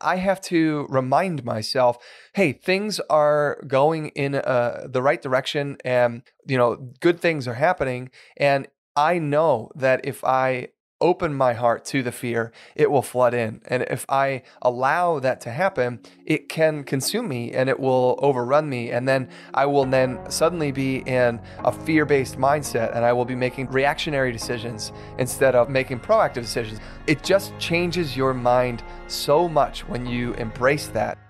I have to remind myself, hey, things are going in uh, the right direction and, you know, good things are happening. And I know that if I open my heart to the fear, it will flood in. And if I allow that to happen, it can consume me and it will overrun me. And then I will then suddenly be in a fear based mindset and I will be making reactionary decisions instead of making proactive decisions. It just changes your mind so much when you embrace that.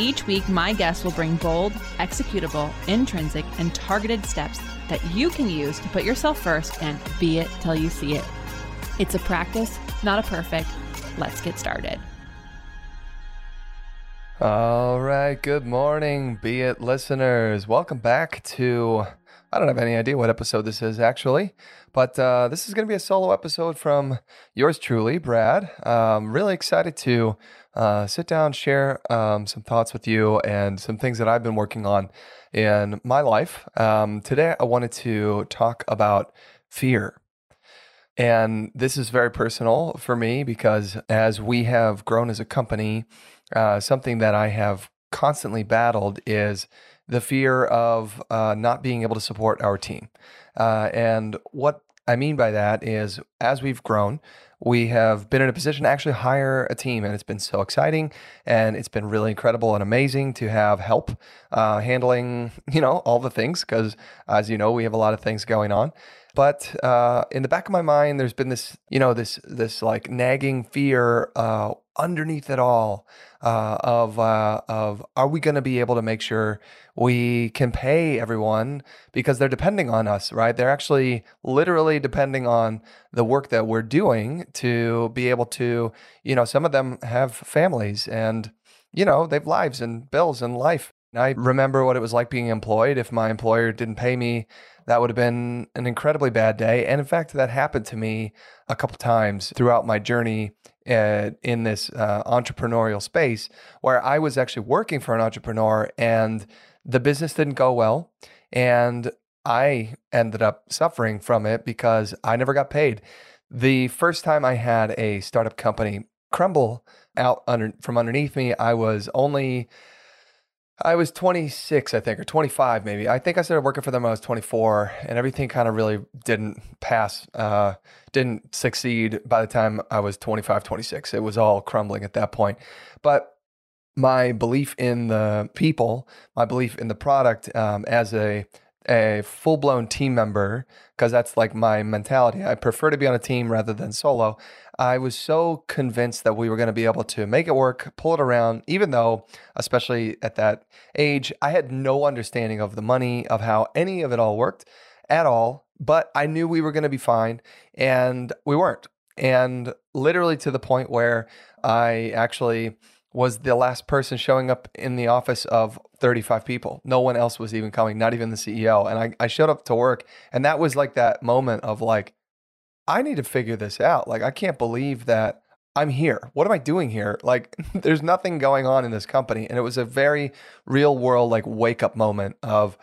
Each week, my guests will bring bold, executable, intrinsic, and targeted steps that you can use to put yourself first and be it till you see it. It's a practice, not a perfect. Let's get started. All right. Good morning, Be It listeners. Welcome back to, I don't have any idea what episode this is actually, but uh, this is going to be a solo episode from yours truly, Brad. Um, really excited to uh, sit down, share um, some thoughts with you and some things that I've been working on in my life. Um, today, I wanted to talk about fear. And this is very personal for me because as we have grown as a company, uh, something that I have constantly battled is the fear of uh, not being able to support our team. Uh, and what I mean by that is as we've grown, we have been in a position to actually hire a team, and it's been so exciting, and it's been really incredible and amazing to have help uh, handling, you know, all the things. Because as you know, we have a lot of things going on. But uh, in the back of my mind, there's been this, you know, this this like nagging fear uh, underneath it all uh, of uh, of are we going to be able to make sure we can pay everyone because they're depending on us, right? They're actually literally depending on the work that we're doing to be able to, you know, some of them have families and you know they've lives and bills and life. I remember what it was like being employed. If my employer didn't pay me, that would have been an incredibly bad day. And in fact, that happened to me a couple times throughout my journey uh, in this uh, entrepreneurial space where I was actually working for an entrepreneur and the business didn't go well. And I ended up suffering from it because I never got paid. The first time I had a startup company crumble out under, from underneath me, I was only I was 26, I think, or 25 maybe. I think I started working for them when I was 24, and everything kind of really didn't pass, uh, didn't succeed by the time I was 25, 26. It was all crumbling at that point. But my belief in the people, my belief in the product um, as a a full blown team member, because that's like my mentality. I prefer to be on a team rather than solo. I was so convinced that we were going to be able to make it work, pull it around, even though, especially at that age, I had no understanding of the money, of how any of it all worked at all. But I knew we were going to be fine, and we weren't. And literally to the point where I actually was the last person showing up in the office of 35 people. No one else was even coming, not even the CEO. And I, I showed up to work, and that was like that moment of like, I need to figure this out. Like, I can't believe that I'm here. What am I doing here? Like, there's nothing going on in this company. And it was a very real world, like, wake up moment of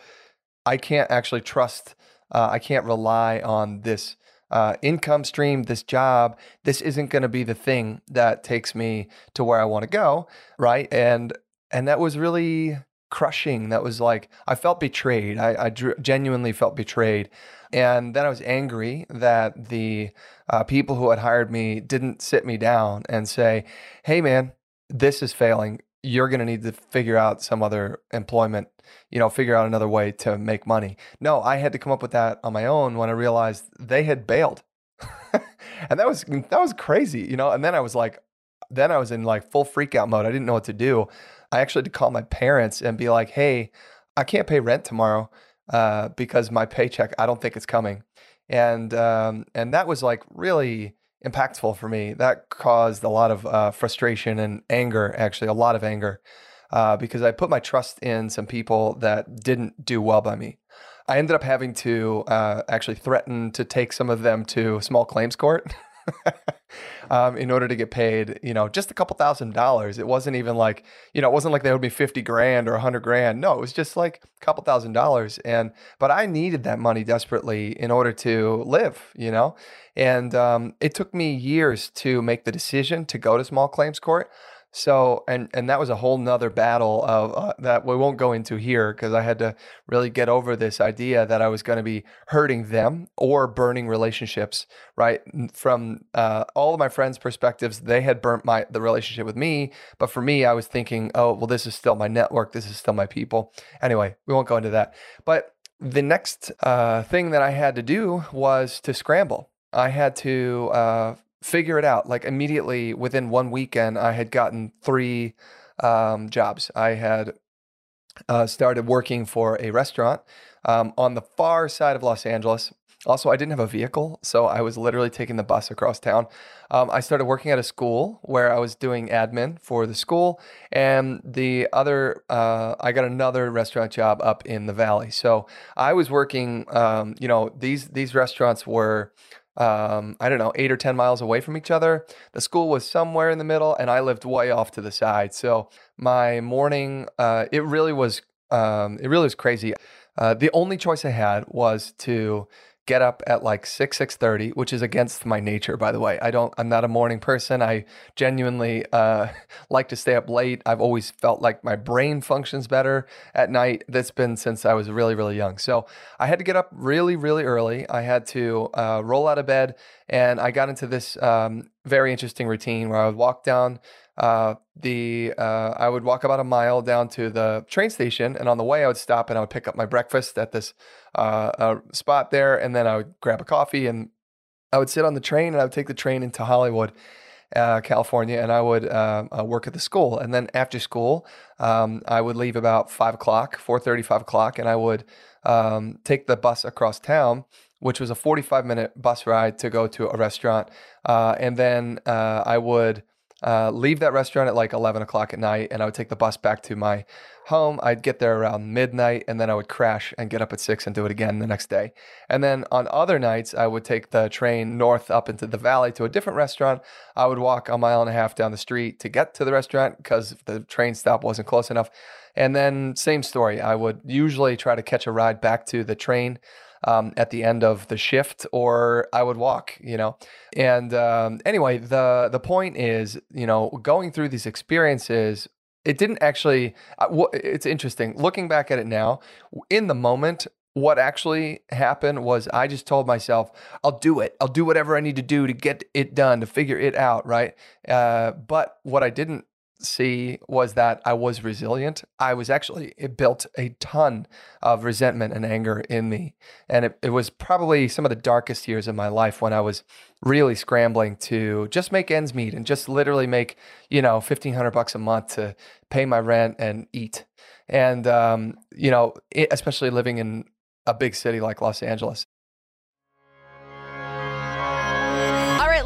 I can't actually trust, uh, I can't rely on this uh, income stream, this job. This isn't going to be the thing that takes me to where I want to go. Right. And, and that was really crushing. That was like, I felt betrayed. I, I genuinely felt betrayed. And then I was angry that the uh, people who had hired me didn't sit me down and say, hey, man, this is failing. You're going to need to figure out some other employment, you know, figure out another way to make money. No, I had to come up with that on my own when I realized they had bailed. and that was that was crazy, you know. And then I was like, then I was in like full freak out mode. I didn't know what to do. I actually had to call my parents and be like, "Hey, I can't pay rent tomorrow uh, because my paycheck, I don't think it's coming." And um, and that was like really impactful for me. That caused a lot of uh, frustration and anger, actually, a lot of anger, uh, because I put my trust in some people that didn't do well by me. I ended up having to uh, actually threaten to take some of them to small claims court. um, in order to get paid, you know, just a couple thousand dollars. It wasn't even like, you know, it wasn't like they owed me 50 grand or 100 grand. No, it was just like a couple thousand dollars. And, but I needed that money desperately in order to live, you know? And um, it took me years to make the decision to go to small claims court. So, and and that was a whole nother battle of uh, that we won't go into here because I had to really get over this idea that I was going to be hurting them or burning relationships. Right from uh, all of my friends' perspectives, they had burnt my the relationship with me, but for me, I was thinking, oh, well, this is still my network. This is still my people. Anyway, we won't go into that. But the next uh, thing that I had to do was to scramble. I had to uh, figure it out. Like immediately within one weekend, I had gotten three um, jobs. I had uh, started working for a restaurant um, on the far side of Los Angeles. Also, I didn't have a vehicle, so I was literally taking the bus across town. Um, I started working at a school where I was doing admin for the school, and the other, uh, I got another restaurant job up in the valley. So I was working. Um, you know, these these restaurants were um, I don't know, eight or 10 miles away from each other. The school was somewhere in the middle, and I lived way off to the side. So my morning, uh, it really was, um, it really was crazy. Uh, the only choice I had was to get up at like 6 6.30 which is against my nature by the way. I don't i'm not a morning person. I genuinely uh, like to stay up late. I've always felt like my brain functions better at night. That's been since i was really really young. So i had to get up really really early. I had to uh, roll out of bed and i got into this um, very interesting routine where i would walk down uh, the uh, I would walk about a mile down to the train station, and on the way I would stop and I would pick up my breakfast at this uh, spot there, and then I would grab a coffee and I would sit on the train and I would take the train into Hollywood. Uh, California, and I would uh, uh, work at the school. And then after school, um, I would leave about five o'clock, 4.30, 5 o'clock, and I would um, take the bus across town, which was a 45 minute bus ride to go to a restaurant. And then I would uh, leave that restaurant at like 11 o'clock at night and I would take the bus back to my home. I'd get there around midnight and then I would crash and get up at six and do it again the next day. And then on other nights, I would take the train north up into the valley to a different restaurant. I would walk a mile and a half down the street to get to the restaurant because the train stop wasn't close enough. And then, same story, I would usually try to catch a ride back to the train um, at the end of the shift, or I would walk, you know. And um, anyway, the the point is, you know, going through these experiences, it didn't actually. Uh, it's interesting looking back at it now. In the moment, what actually happened was I just told myself, I'll do it. I'll do whatever I need to do to get it done, to figure it out, right? Uh, but what I didn't see was that I was resilient. I was actually, it built a ton of resentment and anger in me. And it, it was probably some of the darkest years of my life when I was really scrambling to just make ends meet and just literally make, you know, 1500 bucks a month to pay my rent and eat. And, um, you know, it, especially living in a big city like Los Angeles.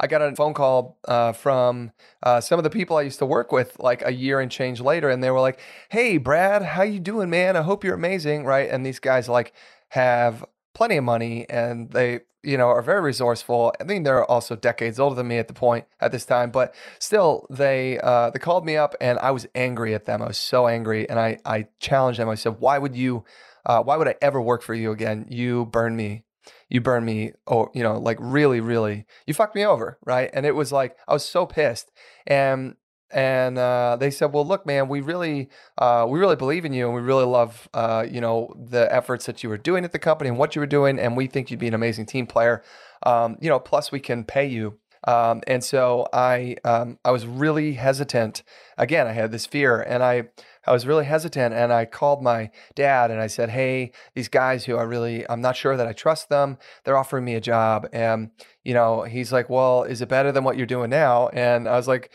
I got a phone call uh, from uh, some of the people I used to work with like a year and change later, and they were like, "Hey, Brad, how you doing, man? I hope you're amazing, right?" And these guys like have plenty of money and they you know are very resourceful i mean they're also decades older than me at the point at this time but still they uh, they called me up and i was angry at them i was so angry and i i challenged them i said why would you uh, why would i ever work for you again you burn me you burned me oh you know like really really you fucked me over right and it was like i was so pissed and and uh, they said, "Well, look, man, we really, uh, we really believe in you, and we really love, uh, you know, the efforts that you were doing at the company and what you were doing, and we think you'd be an amazing team player. Um, you know, plus we can pay you." Um, and so I, um, I was really hesitant. Again, I had this fear, and I, I was really hesitant. And I called my dad, and I said, "Hey, these guys who I really, I'm not sure that I trust them. They're offering me a job, and you know, he's like, "Well, is it better than what you're doing now?" And I was like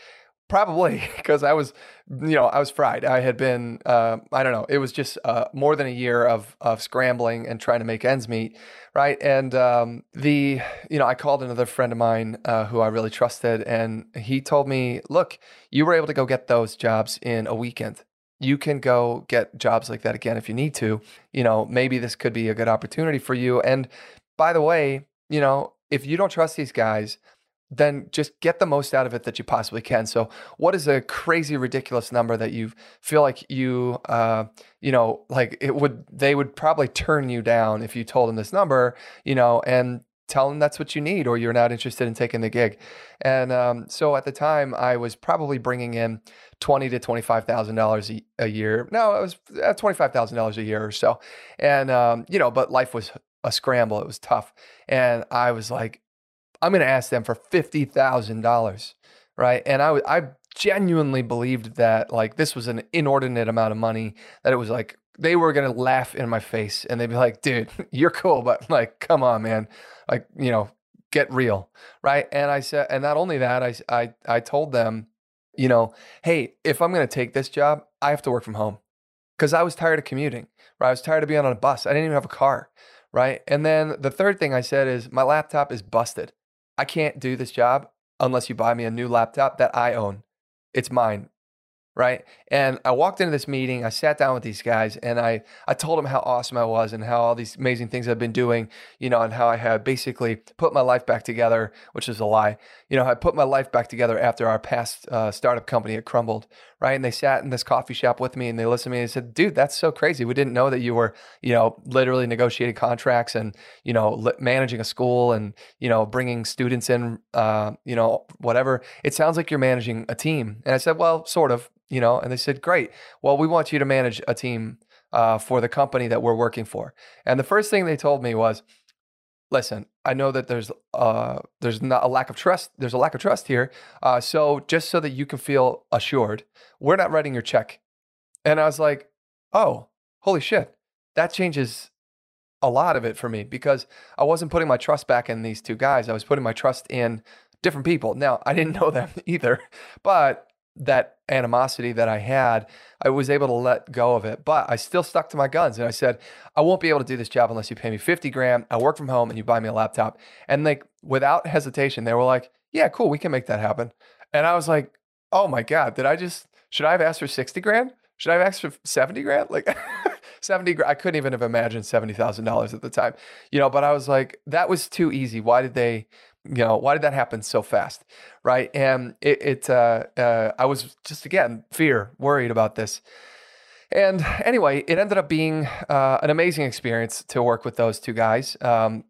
Probably because I was, you know, I was fried. I had been, uh, I don't know, it was just uh, more than a year of of scrambling and trying to make ends meet, right? And um, the, you know, I called another friend of mine uh, who I really trusted, and he told me, "Look, you were able to go get those jobs in a weekend. You can go get jobs like that again if you need to. You know, maybe this could be a good opportunity for you. And by the way, you know, if you don't trust these guys, then just get the most out of it that you possibly can. So, what is a crazy, ridiculous number that you feel like you, uh, you know, like it would, they would probably turn you down if you told them this number, you know, and tell them that's what you need or you're not interested in taking the gig. And um, so at the time, I was probably bringing in twenty to twenty five thousand dollars a year. No, it was uh, twenty five thousand dollars a year or so. And um, you know, but life was a scramble. It was tough, and I was like, I'm going to ask them for $50,000. Right. And I, I genuinely believed that like this was an inordinate amount of money, that it was like they were to laugh in my face and they'd be like, dude, you're cool, but like, come on, man. Like, you know, get real. Right. And I said, and not only that, I, I, I told them, you know, hey, if I'm to take this job, I have to work from home because I was tired of commuting. Right. I was tired of being on a bus. I didn't even have a car. Right. And then the third thing I said is my laptop is busted. I can't do this job unless you buy me a new laptop that I own. It's mine right? And I walked into this meeting, I sat down with these guys and I I told them how awesome I was and how all these amazing things I've been doing, you know, and how I had basically put my life back together, which is a lie. You know, I put my life back together after our past uh, startup company had crumbled, right? And they sat in this coffee shop with me and they listened to me and they said, "Dude, that's so crazy. We didn't know that you were, you know, literally negotiating contracts and, you know, managing a school and, you know, bringing students in, uh, you know, whatever. It sounds like you're managing a team." And I said, "Well, sort of." you know, and they said, great. Well, we want you to manage a team uh, for the company that we're working for. And the first thing they told me was, listen, I know that there's uh, there's not a lack of trust. There's a lack of trust here. Uh, so just so that you can feel assured, we're not writing your check. And I was like, oh, holy shit, that changes a lot of it for me because I wasn't putting my trust back in these two guys. I was putting my trust in different people. Now I didn't know them either, but that animosity that I had, I was able to let go of it. But I still stuck to my guns and I said, I won't be able to do this job unless you pay me 50 grand. I work from home and you buy me a laptop. And like without hesitation, they were like, Yeah, cool, we can make that happen. And I was like, Oh my God, did I just should I have asked for 60 grand? Should I have asked for 70 grand? Like 70 I couldn't even have imagined $70,000 at the time. You know, but I was like, that was too easy. Why did they you know why did that happen so fast right and it, it uh, uh, i was just again fear worried about this and anyway it ended up being uh, an amazing experience to work with those two guys um,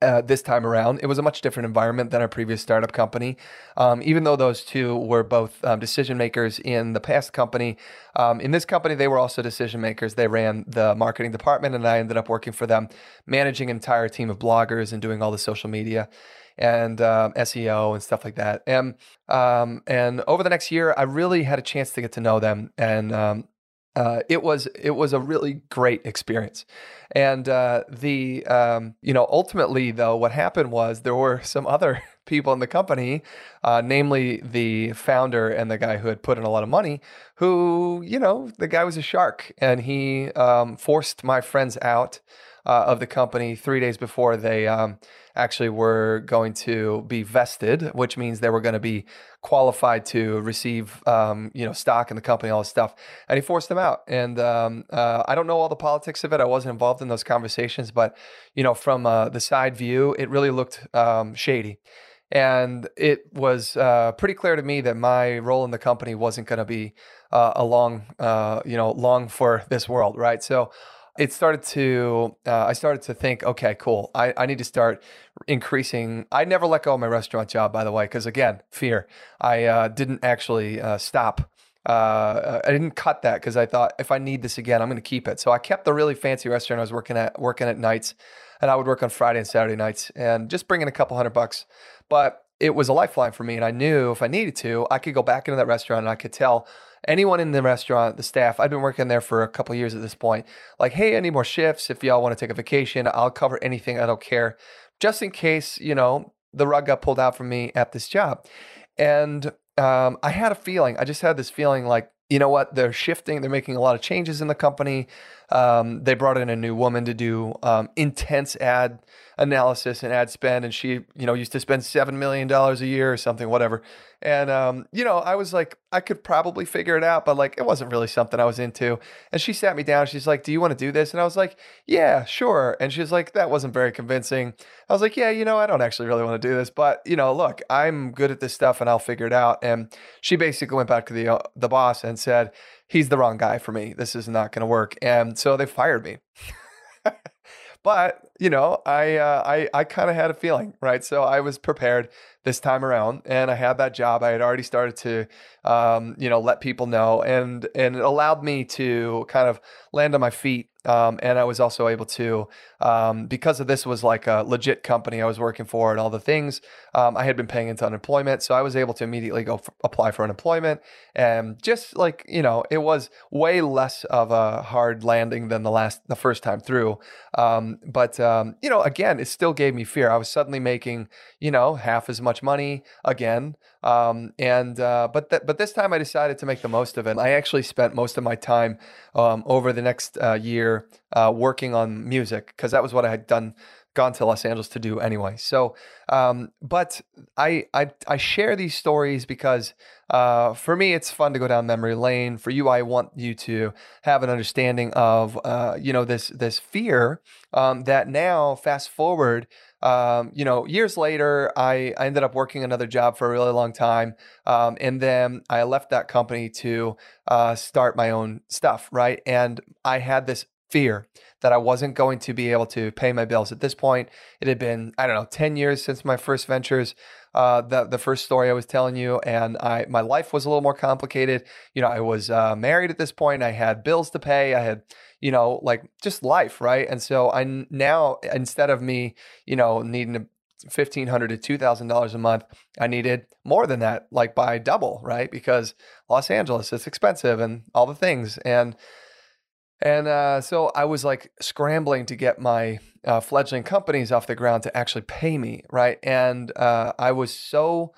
uh, this time around. It was a much different environment than our previous startup company. Um, even though those two were both um, decision makers in the past company, um, in this company, they were also decision makers. They ran the marketing department, and I ended up working for them, managing an entire team of bloggers and doing all the social media and um, SEO and stuff like that. And um, and over the next year, I really had a chance to get to know them, and um, uh, it was it was a really great experience. And uh, the um, you know ultimately though, what happened was there were some other people in the company, uh, namely the founder and the guy who had put in a lot of money, who you know the guy was a shark, and he um, forced my friends out uh, of the company three days before they um, actually were going to be vested, which means they were going to be qualified to receive, um, you know, stock in the company, all this stuff. And he forced them out. And um, uh, I don't know all the politics of it. I wasn't involved in those conversations, but you know, from uh, the side view, it really looked um, shady. And it was uh, pretty clear to me that my role in the company wasn't going to be uh, a long, uh, you know, long for this world, right? So it started to uh, i started to think okay cool. I, I need to start increasing i never let go of my restaurant job by the way because again fear. I uh, didn't actually uh, stop. Uh, i didn't cut that because i thought if i need this again i'm going to keep it. So i kept the really fancy restaurant i was working at working at nights and i would work on friday and saturday nights and just bring in a couple hundred bucks. But it was a lifeline for me and i knew if i needed to i could go back into that restaurant and i could tell anyone in the restaurant, the staff, I've been working there for a couple years at this point, like, hey, any more shifts? If y'all want to take a vacation, I'll cover anything. I don't care. Just in case, you know, the rug got pulled out from me at this job. And um, I had a feeling, I just had this feeling like, you know what? They're shifting. They're making a lot of changes in the company. Um, they brought in a new woman to do um, intense ad analysis and ad spend, and she, you know, used to spend seven million dollars a year or something, whatever. And um, you know, I was like, I could probably figure it out, but like, it wasn't really something I was into. And she sat me down. She's like, "Do you want to do this?" And I was like, "Yeah, sure." And she's like, "That wasn't very convincing." I was like, "Yeah, you know, I don't actually really want to do this, but you know, look, I'm good at this stuff, and I'll figure it out." And she basically went back to the uh, the boss and said he's the wrong guy for me. This is not going to work. And so they fired me. but you know, I uh, I I kind of had a feeling, right? So I was prepared this time around, and I had that job. I had already started to, um, you know, let people know, and and it allowed me to kind of land on my feet um, and I was also able to, um, because of this was like a legit company I was working for and all the things, um, I had been paying into unemployment. So I was able to immediately go f- apply for unemployment. And just like, you know, it was way less of a hard landing than the last, the first time through. Um, but, um, you know, again, it still gave me fear. I was suddenly making, you know, half as much money again. Um, and uh, but th- but this time I decided to make the most of it. I actually spent most of my time um, over the next uh, year uh, working on music because that was what I had done gone to Los Angeles to do anyway. So, um, but I, I I share these stories because uh, for me it's fun to go down memory lane. For you, I want you to have an understanding of uh, you know this this fear um, that now fast forward um, you know, years later, I, I ended up working another job for a really long time. Um, and then I left that company to uh, start my own stuff, right? And I had this fear that I wasn't going to be able to pay my bills. At this point, it had been, I don't know, 10 years since my first ventures. Uh, the the first story I was telling you, and I my life was a little more complicated. You know, I was uh, married at this point. I had bills to pay. I had you know, like just life, right? And so I now instead of me, you know, needing to, fifteen hundred to two thousand dollars a month, I needed more than that, like by double, right? Because Los Angeles is expensive and all the things, and and uh, so I was like scrambling to get my uh, fledgling companies off the ground to actually pay me, right? And uh, I was so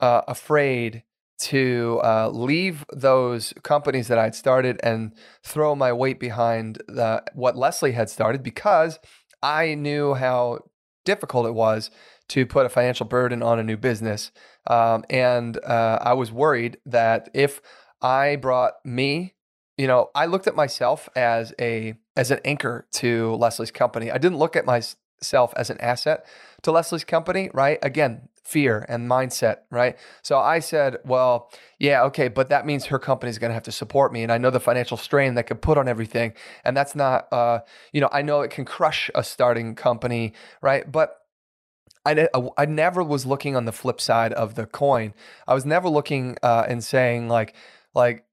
uh, afraid to uh, leave those companies that I'd started and throw my weight behind the, what Lesley had started because I knew how difficult it was to put a financial burden on a new business. Um, and uh, I was worried that if I brought me, you know, I looked at myself as a as an anchor to Lesley's company. I didn't look at myself as an asset to Lesley's company, right? Again, fear and mindset, right? So I said, well, yeah, okay, but that means her company is going to have to support me, and I know the financial strain that could put on everything, and that's not, uh, you know, I know it can crush a starting company, right? But I, I never was looking on the flip side of the coin. I was never looking uh, and saying like, like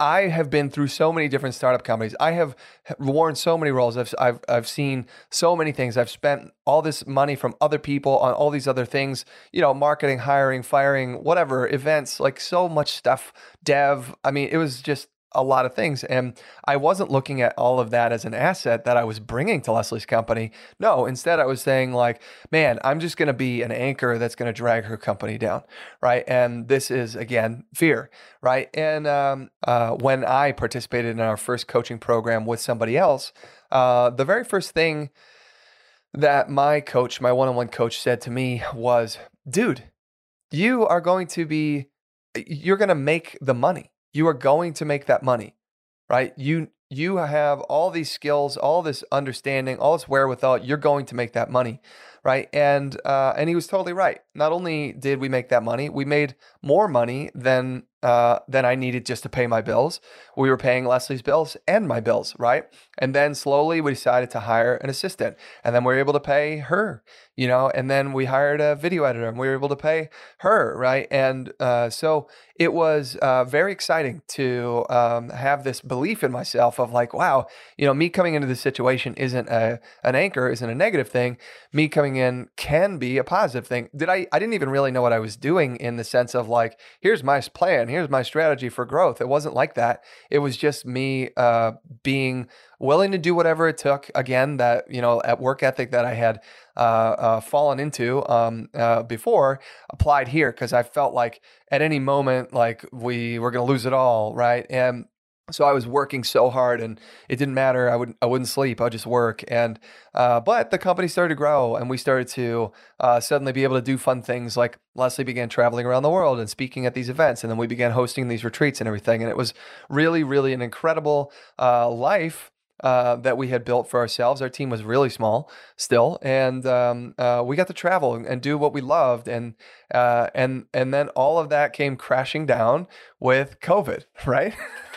I have been through so many different startup companies. I have worn so many roles. I've, I've, I've seen so many things. I've spent all this money from other people on all these other things, you know, marketing, hiring, firing, whatever, events, like so much stuff, dev. I mean, it was just a lot of things. And I wasn't looking at all of that as an asset that I was bringing to Lesley's company. No, instead, I was saying, like, man, I'm just going to be an anchor that's going to drag her company down. Right. And this is, again, fear. Right. And um, uh, when I participated in our first coaching program with somebody else, uh, the very first thing that my coach, my one on one coach, said to me was, dude, you are going to be, you're going to make the money. You are going to make that money, right? You, you have all these skills, all this understanding, all this wherewithal. You're going to make that money, right? And uh, and he was totally right. Not only did we make that money, we made more money than uh, than I needed just to pay my bills. We were paying Lesley's bills and my bills, right? And then slowly we decided to hire an assistant, and then we were able to pay her, you know. And then we hired a video editor, and we were able to pay her, right? And uh, so it was uh, very exciting to um, have this belief in myself of like, wow, you know, me coming into this situation isn't a, an anchor, isn't a negative thing. Me coming in can be a positive thing. Did I? I didn't even really know what I was doing in the sense of like, here's my plan here's my strategy for growth. It wasn't like that. It was just me uh, being willing to do whatever it took. Again, that you know, at work ethic that I had uh, uh, fallen into um, uh, before applied here because I felt like at any moment, like we were going to lose it all, right? And so I was working so hard, and it didn't matter. I wouldn't I wouldn't sleep. I would just work, and uh, but the company started to grow, and we started to uh, suddenly be able to do fun things. Like Lesley began traveling around the world and speaking at these events, and then we began hosting these retreats and everything. And it was really, really an incredible uh, life uh, that we had built for ourselves. Our team was really small still, and um, uh, we got to travel and do what we loved, and uh, and and then all of that came crashing down with COVID, right?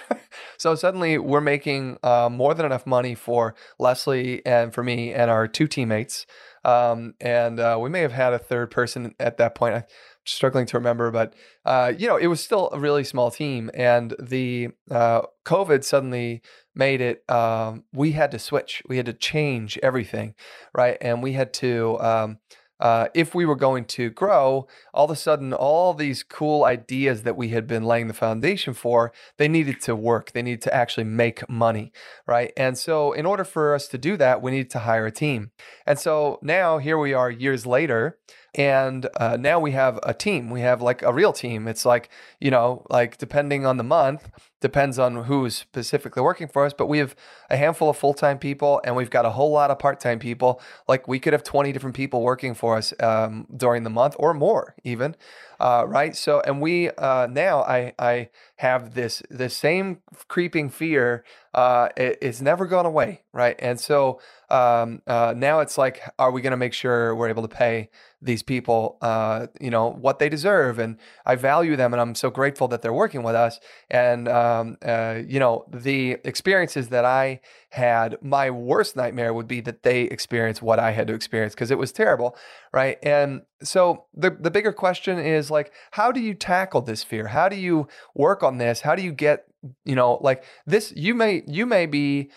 so suddenly we're making uh, more than enough money for Lesley and for me and our two teammates. Um, and uh, we may have had a third person at that point. I'm struggling to remember, but uh, you know, it was still a really small team, and the uh, COVID suddenly made it. Um, we had to switch. We had to change everything, right? And we had to. Um, uh, if we were going to grow, all of a sudden, all these cool ideas that we had been laying the foundation for, they needed to work. They needed to actually make money, right? And so, in order for us to do that, we needed to hire a team. And so now, here we are years later, and uh, now we have a team. We have like a real team. It's like, you know, like depending on the month, depends on who's specifically working for us, but we have a handful of full time people and we've got a whole lot of part time people. Like we could have 20 different people working for us um, during the month or more, even. Uh, right. So, and we uh, now I, I have this, this same creeping fear. Uh, it, it's never gone away. Right. And so um, uh, now it's like, are we going to make sure we're able to pay these people, uh, you know, what they deserve. And I value them and I'm so grateful that they're working with us. And, um, uh, you know, the experiences that I had, my worst nightmare would be that they experience what I had to experience because it was terrible. Right. And so the, the bigger question is like, how do you tackle this fear? How do you work on this? How do you get, you know, like this, you may, you may be,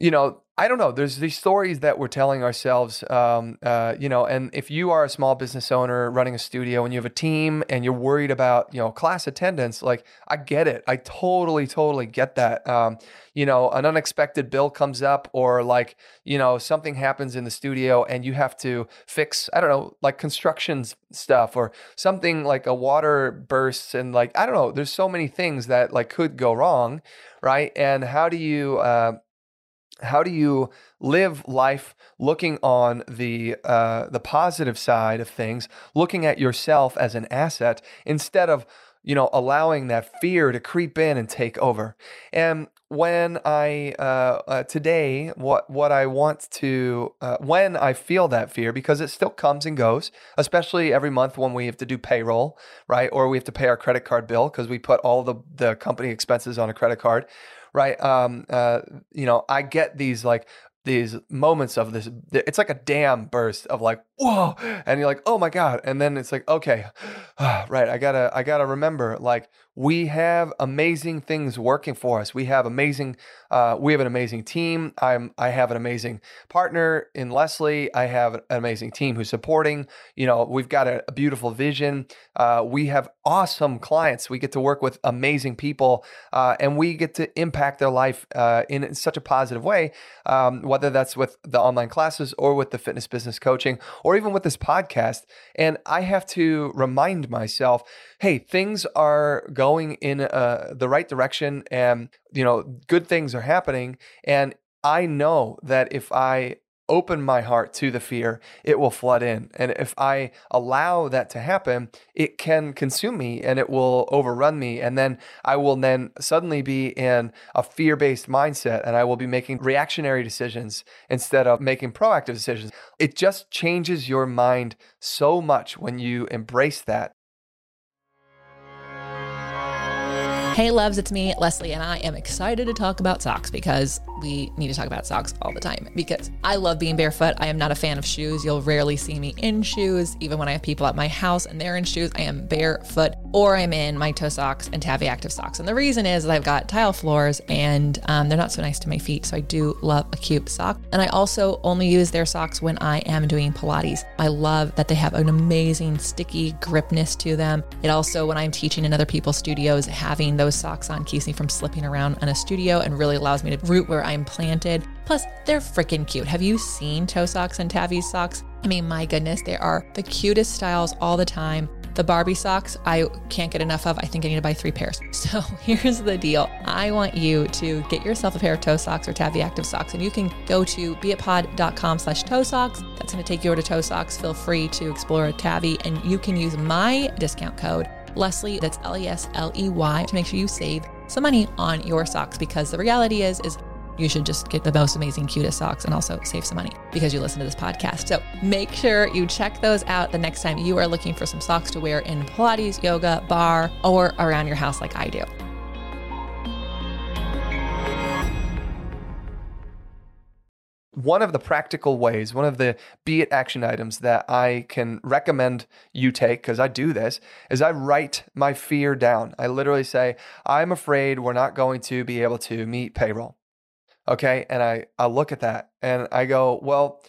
you know, I don't know. There's these stories that we're telling ourselves, um, uh, you know, and if you are a small business owner running a studio and you have a team and you're worried about, you know, class attendance, like I get it. I totally, totally get that. Um, you know, an unexpected bill comes up or like, you know, something happens in the studio and you have to fix, I don't know, like construction stuff or something like a water bursts and like, I don't know, there's so many things that like could go wrong. Right. And how do you, uh, how do you live life looking on the uh, the positive side of things, looking at yourself as an asset instead of you know allowing that fear to creep in and take over. And when I uh, uh, today, what what I want to uh, when I feel that fear because it still comes and goes, especially every month when we have to do payroll, right, or we have to pay our credit card bill because we put all the the company expenses on a credit card right? Um, uh, you know, I get these like these moments of this it's like a dam burst of like whoa and you're like oh my god and then it's like okay right i gotta i gotta remember like we have amazing things working for us. We have amazing, uh, we have an amazing team. I'm, I have an amazing partner in Lesley. I have an amazing team who's supporting. You know, we've got a, a beautiful vision. Uh, we have awesome clients. We get to work with amazing people, uh, and we get to impact their life uh, in such a positive way. Um, whether that's with the online classes or with the fitness business coaching, or even with this podcast. And I have to remind myself, hey, things are going in uh, the right direction and, you know, good things are happening. And I know that if I open my heart to the fear, it will flood in. And if I allow that to happen, it can consume me and it will overrun me. And then I will then suddenly be in a fear based mindset and I will be making reactionary decisions instead of making proactive decisions. It just changes your mind so much when you embrace that. Hey, loves, it's me, Lesley, and I am excited to talk about socks because we need to talk about socks all the time because I love being barefoot. I am not a fan of shoes. You'll rarely see me in shoes. Even when I have people at my house and they're in shoes, I am barefoot or I'm in my ToeSox and Tavi Active socks. And the reason is I've got tile floors and um, they're not so nice to my feet. So I do love a cute sock. And I also only use their socks when I am doing Pilates. I love that they have an amazing sticky gripness to them. It also, when I'm teaching in other people's studios, having those socks on keeps me from slipping around in a studio and really allows me to root where I'm planted. Plus, they're freaking cute. Have you seen ToeSox and Tavi's socks? I mean, my goodness, they are the cutest styles all the time. The Barbie socks, I can't get enough of. I think I need to buy three pairs. So here's the deal. I want you to get yourself a pair of toe socks or Tavi Active socks, and you can go to beitpod.com slash ToeSox. That's going to take you over to toe socks. Feel free to explore a Tavi, and you can use my discount code Lesley, that's L E S L E Y, to make sure you save some money on your socks because the reality is, is you should just get the most amazing, cutest socks and also save some money because you listen to this podcast. So make sure you check those out the next time you are looking for some socks to wear in Pilates, yoga, barre, or around your house like I do. one of the practical ways, one of the be it action items that I can recommend you take, because I do this, is I write my fear down. I literally say, I'm afraid we're not going to be able to meet payroll. Okay. And I, I look at that and I go, well,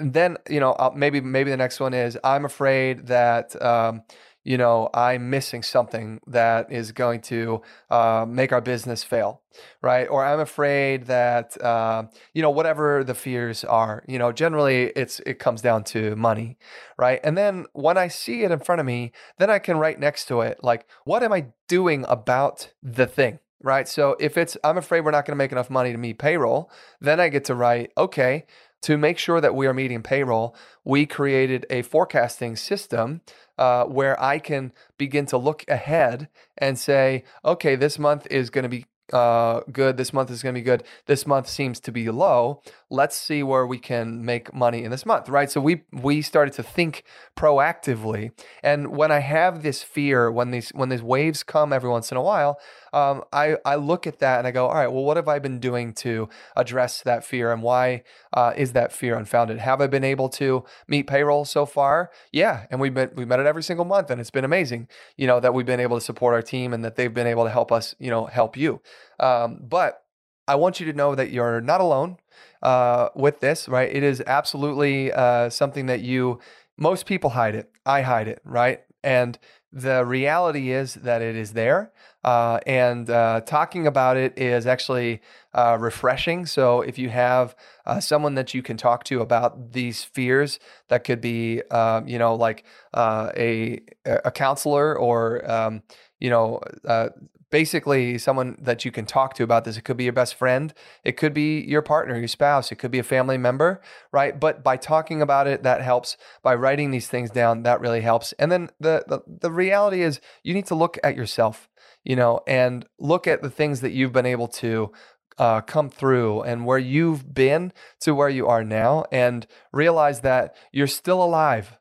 then, you know, I'll, maybe, maybe the next one is I'm afraid that, um, you know, I'm missing something that is going to uh, make our business fail, right? Or I'm afraid that, uh, you know, whatever the fears are, you know, generally it's it comes down to money, right? And then when I see it in front of me, then I can write next to it, like, what am I doing about the thing? Right. So if it's, I'm afraid we're not going to make enough money to meet payroll, then I get to write, okay, to make sure that we are meeting payroll, we created a forecasting system uh, where I can begin to look ahead and say, okay, this month is going to be uh, good. This month is going to be good. This month seems to be low. Let's see where we can make money in this month, right? So we we started to think proactively. And when I have this fear, when these when these waves come every once in a while, um, I I look at that and I go, all right, well, what have I been doing to address that fear, and why uh, is that fear unfounded? Have I been able to meet payroll so far? Yeah, and we've been we've met it every single month, and it's been amazing. You know that we've been able to support our team and that they've been able to help us. You know, help you. Um, but I want you to know that you're not alone uh, with this, right? It is absolutely uh, something that you, most people hide it. I hide it, right? And the reality is that it is there. Uh, and uh, talking about it is actually uh, refreshing. So if you have uh, someone that you can talk to about these fears, that could be, um, you know, like uh, a a counselor or um, you know uh, basically someone that you can talk to about this. It could be your best friend, it could be your partner, your spouse, it could be a family member, right? But by talking about it, that helps. By writing these things down, that really helps. And then the the, the reality is you need to look at yourself, you know, and look at the things that you've been able to uh, come through and where you've been to where you are now and realize that you're still alive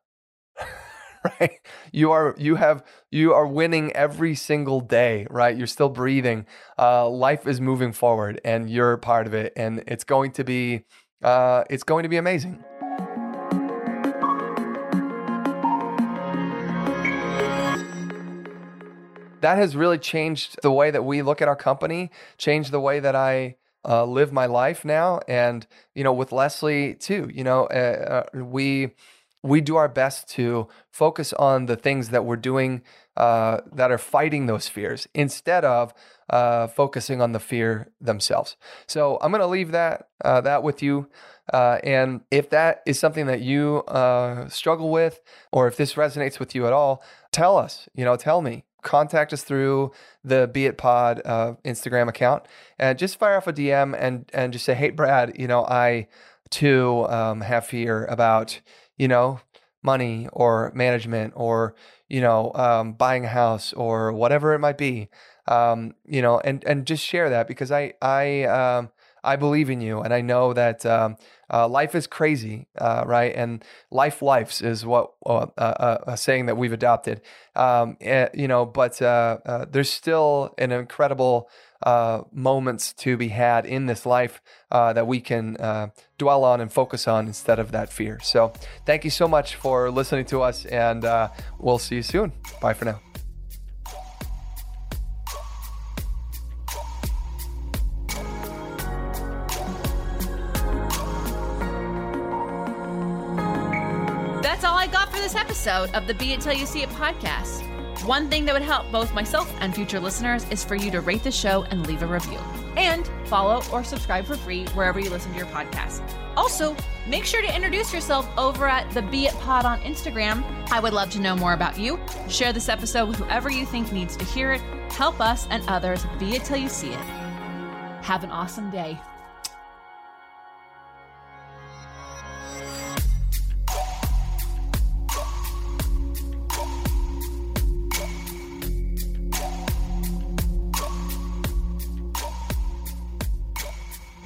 right? You are you have you are winning every single day, right? You're still breathing. Uh, life is moving forward, and you're part of it, and it's going to be uh, it's going to be amazing. that has really changed the way that we look at our company, changed the way that I uh, live my life now, and you know, with Lesley too. You know, uh, uh, we we do our best to focus on the things that we're doing uh, that are fighting those fears instead of uh, focusing on the fear themselves. So I'm going to leave that uh, that with you. Uh, and if that is something that you uh, struggle with, or if this resonates with you at all, tell us. You know, tell me. Contact us through the Be It Pod uh, Instagram account, and just fire off a DM and and just say, "Hey, Brad, you know, I too um, have fear about you know money or management or you know um, buying a house or whatever it might be." Um, you know, and and just share that because I I um, I believe in you, and I know that um, uh, life is crazy, uh, right? And life lifes is what uh, uh, uh a saying that we've adopted. Um, and, you know, but uh, there's still an incredible moments to be had in this life that we can dwell on and focus on instead of that fear. So, thank you so much for listening to us, and uh, we'll see you soon. Bye for now. That's all I got for this episode of the Be It Till You See It podcast. One thing that would help both myself and future listeners is for you to rate the show and leave a review. And follow or subscribe for free wherever you listen to your podcast. Also, make sure to introduce yourself over at the Be It Pod on Instagram. I would love to know more about you. Share this episode with whoever you think needs to hear it. Help us and others be it till you see it. Have an awesome day.